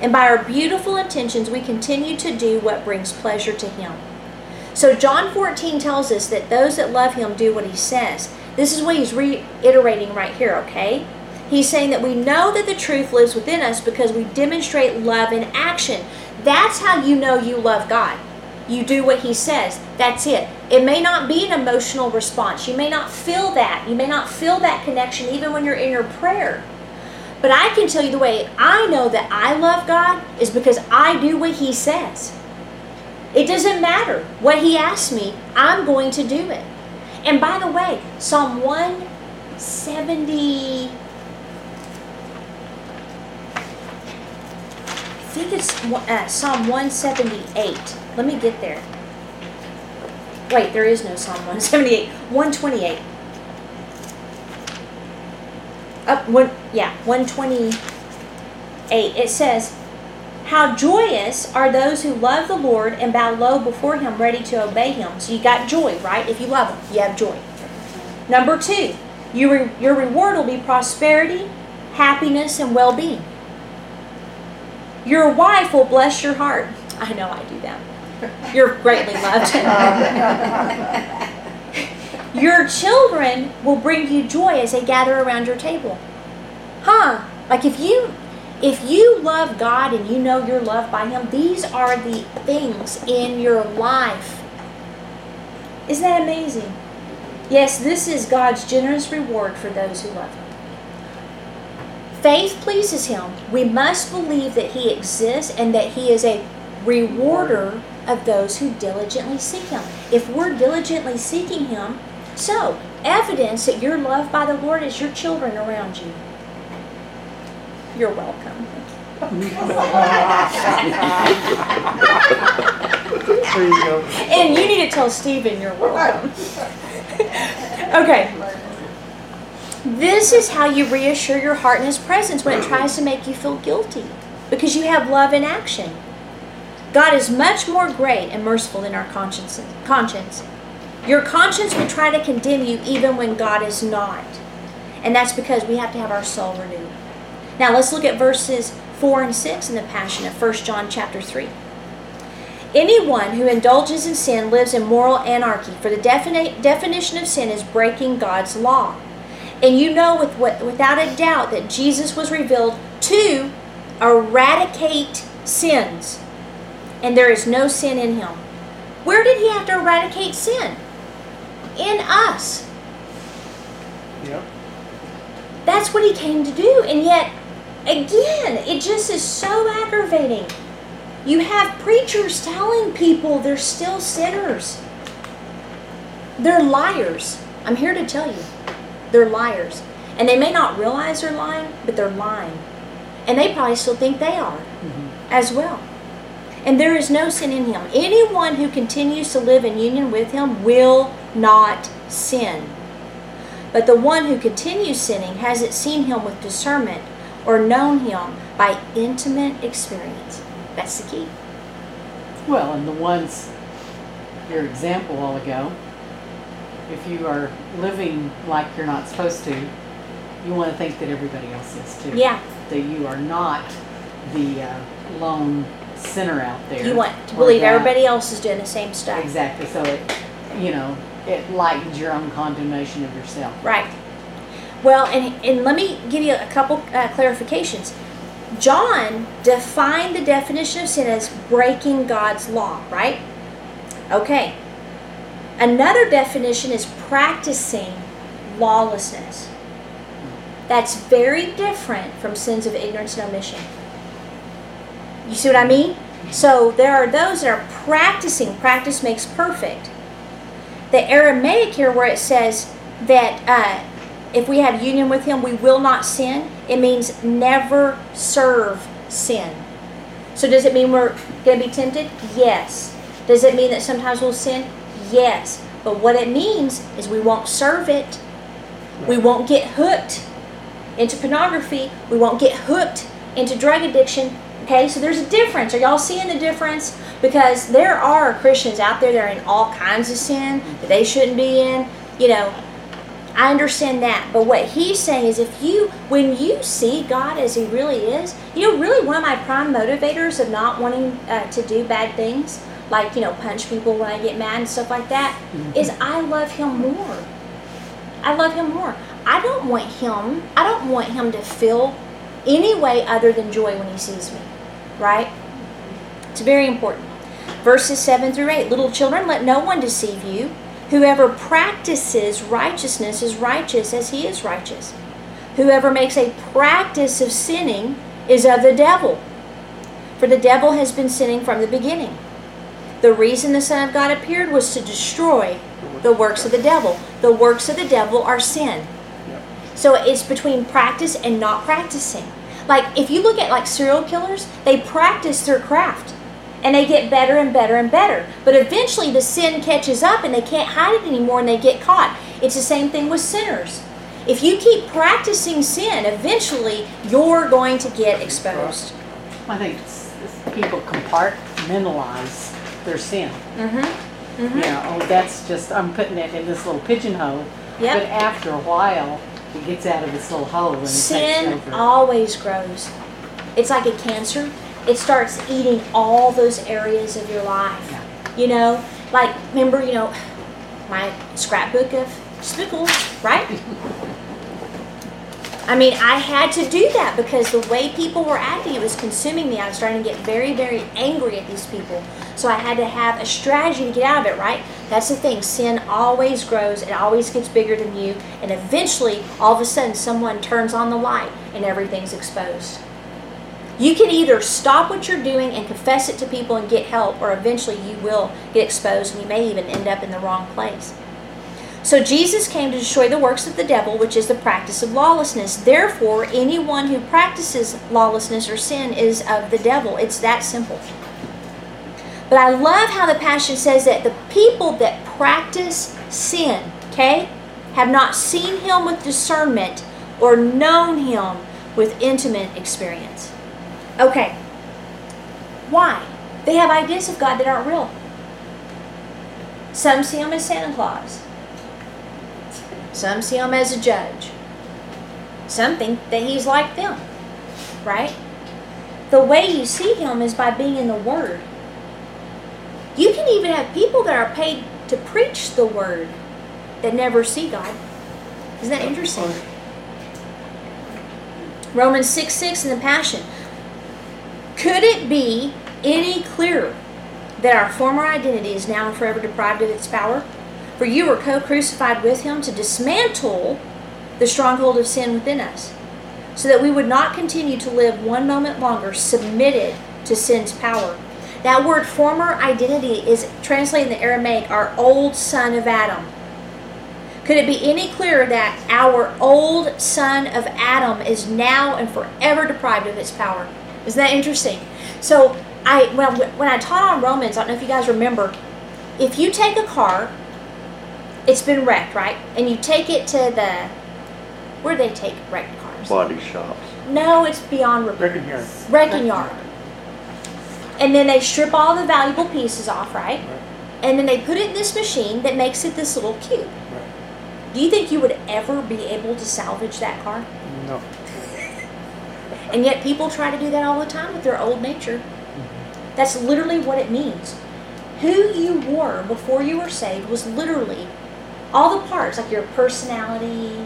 And by our beautiful intentions, we continue to do what brings pleasure to Him. So, John 14 tells us that those that love Him do what He says. This is what He's reiterating right here, okay? He's saying that we know that the truth lives within us because we demonstrate love in action. That's how you know you love God. You do what He says. That's it. It may not be an emotional response. You may not feel that. You may not feel that connection even when you're in your prayer. But I can tell you the way I know that I love God is because I do what He says. It doesn't matter what He asks me, I'm going to do it. And by the way, Psalm 170. I think it's uh, Psalm 178. Let me get there. Wait, there is no Psalm 178. 128. Up one, yeah, 128. It says, How joyous are those who love the Lord and bow low before Him, ready to obey Him. So you got joy, right? If you love Him, you have joy. Number two, you re- your reward will be prosperity, happiness, and well being. Your wife will bless your heart. I know I do that. You're greatly loved. your children will bring you joy as they gather around your table. Huh? Like if you if you love God and you know you're loved by him, these are the things in your life. Isn't that amazing? Yes, this is God's generous reward for those who love him. Faith pleases him. We must believe that he exists and that he is a rewarder of those who diligently seek him. If we're diligently seeking him, so evidence that you're loved by the Lord is your children around you. You're welcome. There you go. And you need to tell Stephen you're welcome. okay. This is how you reassure your heart in his presence when it tries to make you feel guilty. Because you have love in action. God is much more great and merciful than our conscience. conscience. Your conscience will try to condemn you even when God is not. And that's because we have to have our soul renewed. Now let's look at verses 4 and 6 in the Passion of 1 John chapter 3. Anyone who indulges in sin lives in moral anarchy, for the defini- definition of sin is breaking God's law. And you know with what, without a doubt that Jesus was revealed to eradicate sins, and there is no sin in him. Where did he have to eradicate sin? In us. Yep. That's what he came to do. And yet, again, it just is so aggravating. You have preachers telling people they're still sinners. They're liars. I'm here to tell you. They're liars. And they may not realize they're lying, but they're lying. And they probably still think they are mm-hmm. as well. And there is no sin in him. Anyone who continues to live in union with him will not sin. But the one who continues sinning hasn't seen him with discernment or known him by intimate experience. That's the key. Well, and the ones, your example all ago, if you are living like you're not supposed to, you want to think that everybody else is too. Yeah. That you are not the uh, lone sinner out there. You want to believe that- everybody else is doing the same stuff. Exactly. So it, you know, it lightens your own condemnation of yourself. Right. Well, and, and let me give you a couple uh, clarifications. John defined the definition of sin as breaking God's law, right? Okay. Another definition is practicing lawlessness. That's very different from sins of ignorance and omission. You see what I mean? So there are those that are practicing. Practice makes perfect. The Aramaic here, where it says that uh, if we have union with Him, we will not sin, it means never serve sin. So does it mean we're going to be tempted? Yes. Does it mean that sometimes we'll sin? Yes. But what it means is we won't serve it. We won't get hooked into pornography. We won't get hooked into drug addiction. Okay, so there's a difference. Are y'all seeing the difference? Because there are Christians out there that are in all kinds of sin that they shouldn't be in. You know, I understand that. But what he's saying is if you, when you see God as he really is, you know, really one of my prime motivators of not wanting uh, to do bad things, like, you know, punch people when I get mad and stuff like that, is I love him more. I love him more. I don't want him, I don't want him to feel any way other than joy when he sees me. Right? It's very important. Verses 7 through 8 Little children, let no one deceive you. Whoever practices righteousness is righteous as he is righteous. Whoever makes a practice of sinning is of the devil. For the devil has been sinning from the beginning. The reason the Son of God appeared was to destroy the works of the devil. The works of the devil are sin. So it's between practice and not practicing. Like if you look at like serial killers, they practice their craft and they get better and better and better. But eventually the sin catches up and they can't hide it anymore and they get caught. It's the same thing with sinners. If you keep practicing sin, eventually you're going to get exposed. I think it's, it's people compartmentalize their sin. Mm-hmm. You know, oh, that's just, I'm putting it in this little pigeonhole. Yep. But after a while, gets out of this little hole and Sin always grows. It's like a cancer. It starts eating all those areas of your life. Yeah. You know, like remember, you know, my scrapbook of spickles, right? I mean, I had to do that because the way people were acting, it was consuming me. I was starting to get very, very angry at these people. So I had to have a strategy to get out of it, right? That's the thing. Sin always grows, it always gets bigger than you, and eventually, all of a sudden, someone turns on the light and everything's exposed. You can either stop what you're doing and confess it to people and get help, or eventually you will get exposed and you may even end up in the wrong place. So Jesus came to destroy the works of the devil, which is the practice of lawlessness. Therefore, anyone who practices lawlessness or sin is of the devil. It's that simple. But I love how the Passion says that the people that practice sin, okay, have not seen him with discernment or known him with intimate experience. Okay. Why? They have ideas of God that aren't real. Some see him as Santa Claus. Some see him as a judge. Some think that he's like them. Right? The way you see him is by being in the Word. You can even have people that are paid to preach the Word that never see God. Isn't that interesting? Romans 6 6 in the Passion. Could it be any clearer that our former identity is now and forever deprived of its power? For you were co crucified with him to dismantle the stronghold of sin within us, so that we would not continue to live one moment longer submitted to sin's power. That word former identity is translated in the Aramaic, our old son of Adam. Could it be any clearer that our old son of Adam is now and forever deprived of its power? Isn't that interesting? So I when, when I taught on Romans, I don't know if you guys remember, if you take a car, it's been wrecked, right? And you take it to the where do they take wrecked cars? Body shops. No, it's beyond repair. Wrecking yard. Wrecking yard. And then they strip all the valuable pieces off, right? Right. And then they put it in this machine that makes it this little cube. Right. Do you think you would ever be able to salvage that car? No. And yet people try to do that all the time with their old nature. Mm-hmm. That's literally what it means. Who you were before you were saved was literally all the parts, like your personality,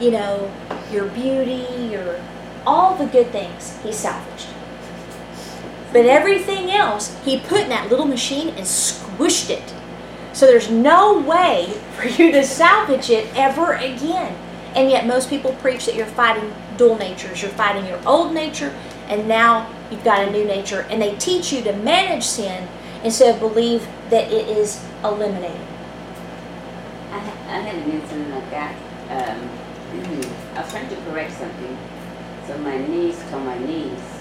you know, your beauty, your all the good things he salvaged. But everything else he put in that little machine and squished it. So there's no way for you to salvage it ever again. And yet most people preach that you're fighting dual natures. You're fighting your old nature and now you've got a new nature. And they teach you to manage sin instead of believe that it is eliminated. I, I had an incident like that. Um, I was trying to correct something. So my niece told my niece,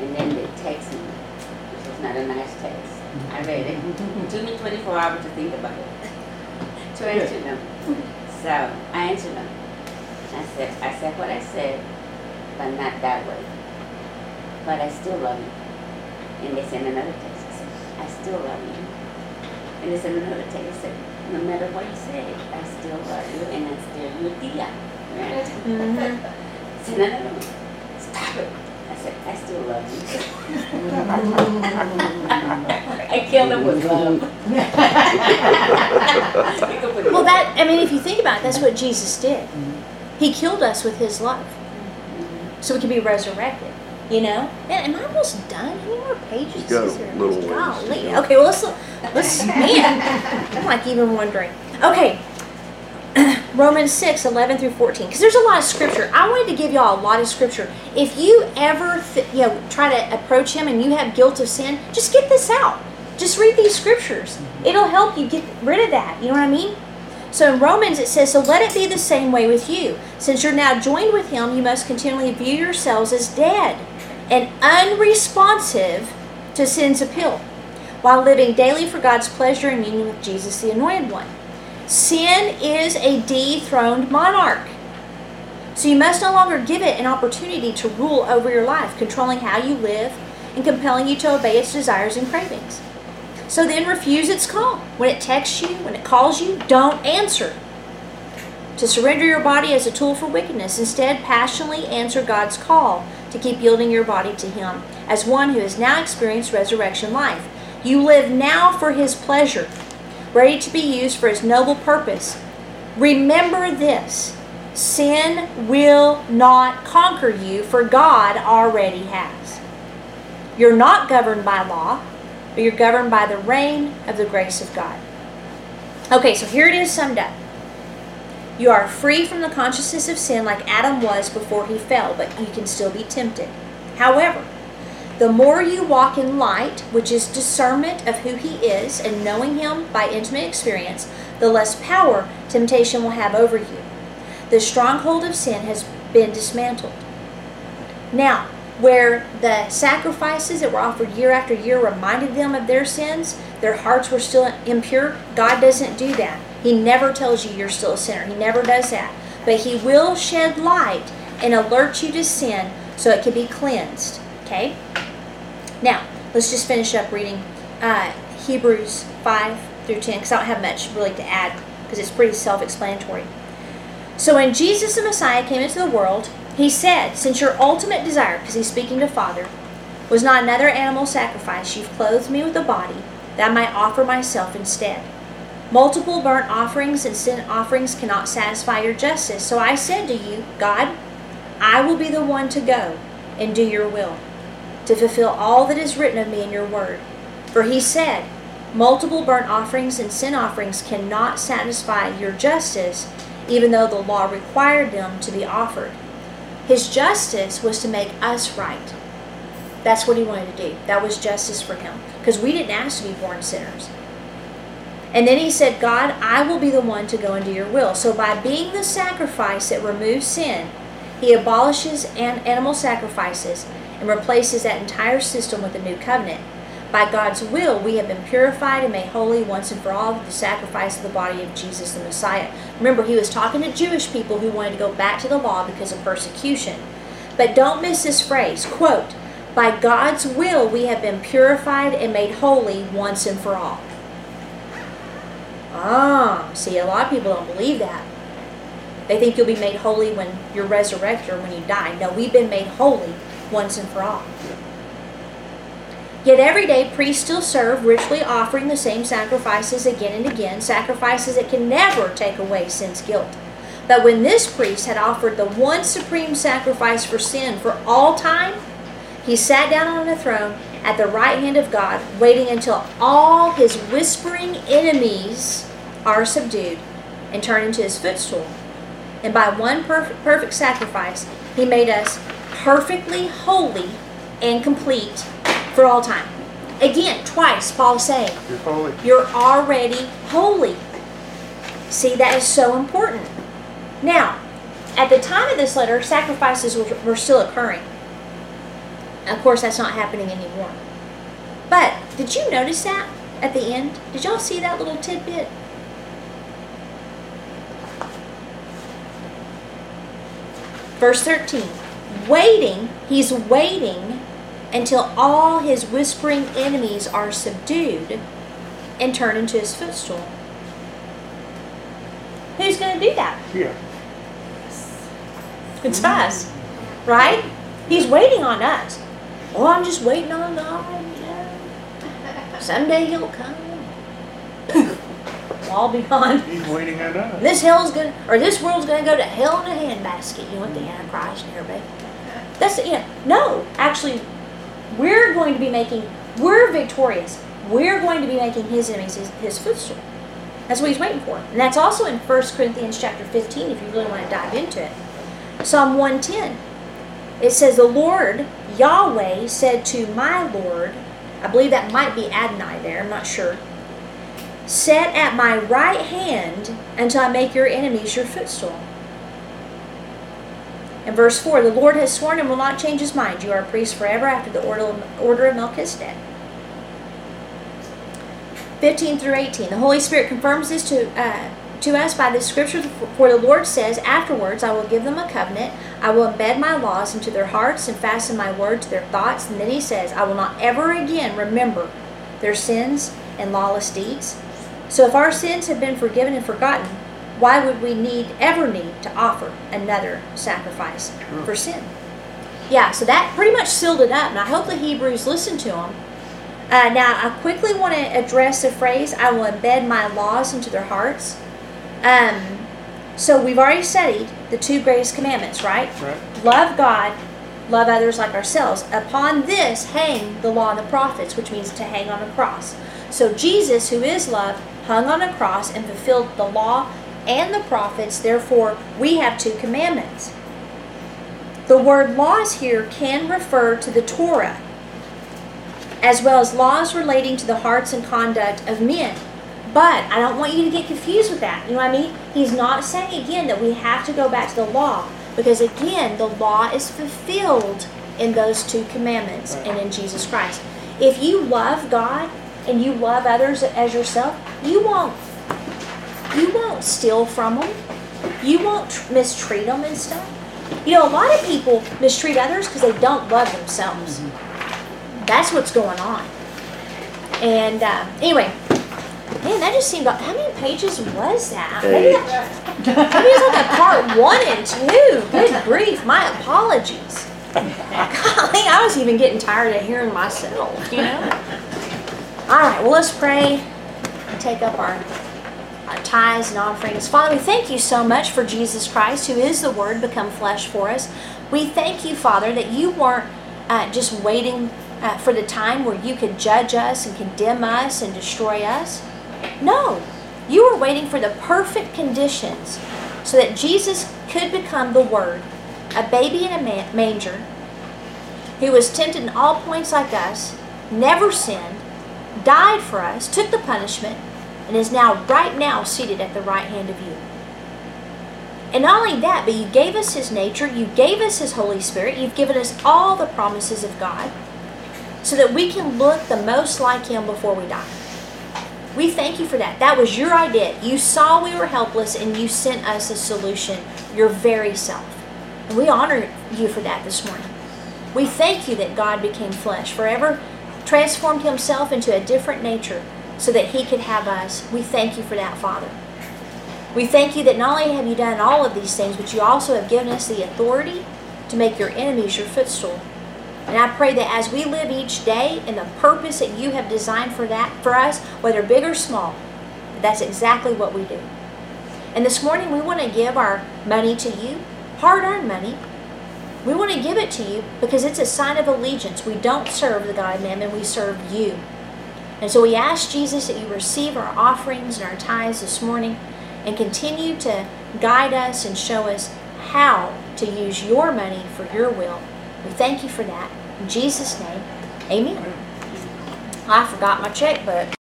and then they text me, which was not a nice text. I read it. It took me 24 hours to think about it, to answer them. So I answered them. I said, I said what I said, but not that way. But I still love you. And they sent another text. I said, I still love you. And they sent another text. They said, no matter what you say, I still love you and I still your tia. Right? I said, no, no, no. Stop it. I said, I still love you. I killed him with love. Well, that, I mean, if you think about it, that's what Jesus did. He killed us with his love so we could be resurrected. You know? Man, am I almost done? How many more pages You got is a there? little ways Golly. go. Okay, well, let's, let's, man, I'm like even wondering. Okay, Romans 6, 11 through 14. Because there's a lot of scripture. I wanted to give y'all a lot of scripture. If you ever, th- you know, try to approach him and you have guilt of sin, just get this out. Just read these scriptures. It'll help you get rid of that. You know what I mean? So in Romans it says, So let it be the same way with you. Since you're now joined with him, you must continually view yourselves as dead and unresponsive to sin's appeal, while living daily for God's pleasure and union with Jesus, the Anointed One. Sin is a dethroned monarch. So you must no longer give it an opportunity to rule over your life, controlling how you live and compelling you to obey its desires and cravings. So then refuse its call. When it texts you, when it calls you, don't answer. To surrender your body as a tool for wickedness, instead, passionately answer God's call to keep yielding your body to Him as one who has now experienced resurrection life. You live now for his pleasure, ready to be used for his noble purpose. Remember this sin will not conquer you, for God already has. You're not governed by law, but you're governed by the reign of the grace of God. Okay, so here it is summed up. You are free from the consciousness of sin like Adam was before he fell, but you can still be tempted. However, the more you walk in light, which is discernment of who he is and knowing him by intimate experience, the less power temptation will have over you. The stronghold of sin has been dismantled. Now, where the sacrifices that were offered year after year reminded them of their sins, their hearts were still impure, God doesn't do that. He never tells you you're still a sinner. He never does that. But He will shed light and alert you to sin so it can be cleansed. Okay? Now, let's just finish up reading uh, Hebrews 5 through 10 because I don't have much really to add because it's pretty self explanatory. So when Jesus the Messiah came into the world, he said, Since your ultimate desire, because he's speaking to Father, was not another animal sacrifice, you've clothed me with a body that I might offer myself instead. Multiple burnt offerings and sin offerings cannot satisfy your justice. So I said to you, God, I will be the one to go and do your will, to fulfill all that is written of me in your word. For he said, Multiple burnt offerings and sin offerings cannot satisfy your justice, even though the law required them to be offered. His justice was to make us right. That's what he wanted to do. That was justice for him. Because we didn't ask to be born sinners. And then he said, God, I will be the one to go into your will. So by being the sacrifice that removes sin, he abolishes an animal sacrifices and replaces that entire system with a new covenant. By God's will, we have been purified and made holy once and for all with the sacrifice of the body of Jesus the Messiah. Remember, he was talking to Jewish people who wanted to go back to the law because of persecution. But don't miss this phrase, quote, by God's will, we have been purified and made holy once and for all. Ah, see, a lot of people don't believe that. They think you'll be made holy when you're resurrected or when you die. No, we've been made holy once and for all. Yet every day priests still serve, richly offering the same sacrifices again and again, sacrifices that can never take away sin's guilt. But when this priest had offered the one supreme sacrifice for sin for all time, he sat down on a throne at the right hand of God, waiting until all his whispering enemies are subdued and turned into his footstool. And by one perf- perfect sacrifice, he made us perfectly holy and complete for all time. Again, twice, Paul saying, You're holy. You're already holy. See, that is so important. Now, at the time of this letter, sacrifices were, were still occurring. Of course, that's not happening anymore. But did you notice that at the end? Did y'all see that little tidbit? Verse 13. Waiting, he's waiting until all his whispering enemies are subdued and turn into his footstool. Who's going to do that? Yeah. It's us, right? He's waiting on us. Oh, I'm just waiting on God. You know. Someday He'll come. All be gone. He's waiting on us. This hell's gonna, or this world's gonna go to hell in a handbasket. You know, with the Antichrist and everybody. That's it. Yeah. No, actually, we're going to be making. We're victorious. We're going to be making His enemies His, his footstool. That's what He's waiting for, and that's also in 1 Corinthians chapter 15. If you really want to dive into it, Psalm 110. It says, The Lord, Yahweh, said to my Lord, I believe that might be Adonai there, I'm not sure. Set at my right hand until I make your enemies your footstool. In verse 4, the Lord has sworn and will not change his mind. You are a priest forever after the order of Melchizedek. 15 through 18. The Holy Spirit confirms this to, uh, to us by this scripture, for the Lord says, Afterwards I will give them a covenant. I will embed my laws into their hearts and fasten my word to their thoughts. And then he says, I will not ever again remember their sins and lawless deeds. So if our sins have been forgiven and forgotten, why would we need ever need to offer another sacrifice for sin? Yeah, so that pretty much sealed it up, and I hope the Hebrews listened to him Uh, now, I quickly want to address the phrase, I will embed my laws into their hearts. Um, so, we've already studied the two greatest commandments, right? Right. Love God, love others like ourselves. Upon this hang the law and the prophets, which means to hang on a cross. So, Jesus, who is love, hung on a cross and fulfilled the law and the prophets. Therefore, we have two commandments. The word laws here can refer to the Torah, as well as laws relating to the hearts and conduct of men. But I don't want you to get confused with that. You know what I mean? He's not saying again that we have to go back to the law, because again, the law is fulfilled in those two commandments and in Jesus Christ. If you love God and you love others as yourself, you won't you won't steal from them. You won't tr- mistreat them and stuff. You know, a lot of people mistreat others because they don't love themselves. That's what's going on. And uh, anyway, man, that just seemed like how many pages was that? Maybe, Eight. that, maybe it's like a part one and two. Good grief, my apologies. Golly, I was even getting tired of hearing myself. You know. All right, well, let's pray and take up our our tithes and offerings. Father, we thank you so much for Jesus Christ, who is the Word become flesh for us. We thank you, Father, that you weren't uh, just waiting uh, for the time where you could judge us and condemn us and destroy us. No, you were waiting for the perfect conditions so that Jesus could become the Word, a baby in a ma- manger, who was tempted in all points like us, never sinned, died for us, took the punishment, and is now right now seated at the right hand of you. And not only that, but you gave us his nature, you gave us his Holy Spirit, you've given us all the promises of God so that we can look the most like him before we die. We thank you for that. That was your idea. You saw we were helpless and you sent us a solution, your very self. And we honor you for that this morning. We thank you that God became flesh, forever transformed himself into a different nature so that he could have us. We thank you for that, Father. We thank you that not only have you done all of these things, but you also have given us the authority to make your enemies your footstool. And I pray that as we live each day in the purpose that you have designed for that for us, whether big or small, that's exactly what we do. And this morning we want to give our money to you, hard-earned money. We want to give it to you because it's a sign of allegiance. We don't serve the God mammon, we serve you. And so we ask Jesus that you receive our offerings and our tithes this morning and continue to guide us and show us how to use your money for your will. We thank you for that. In Jesus' name, amen. I forgot my checkbook.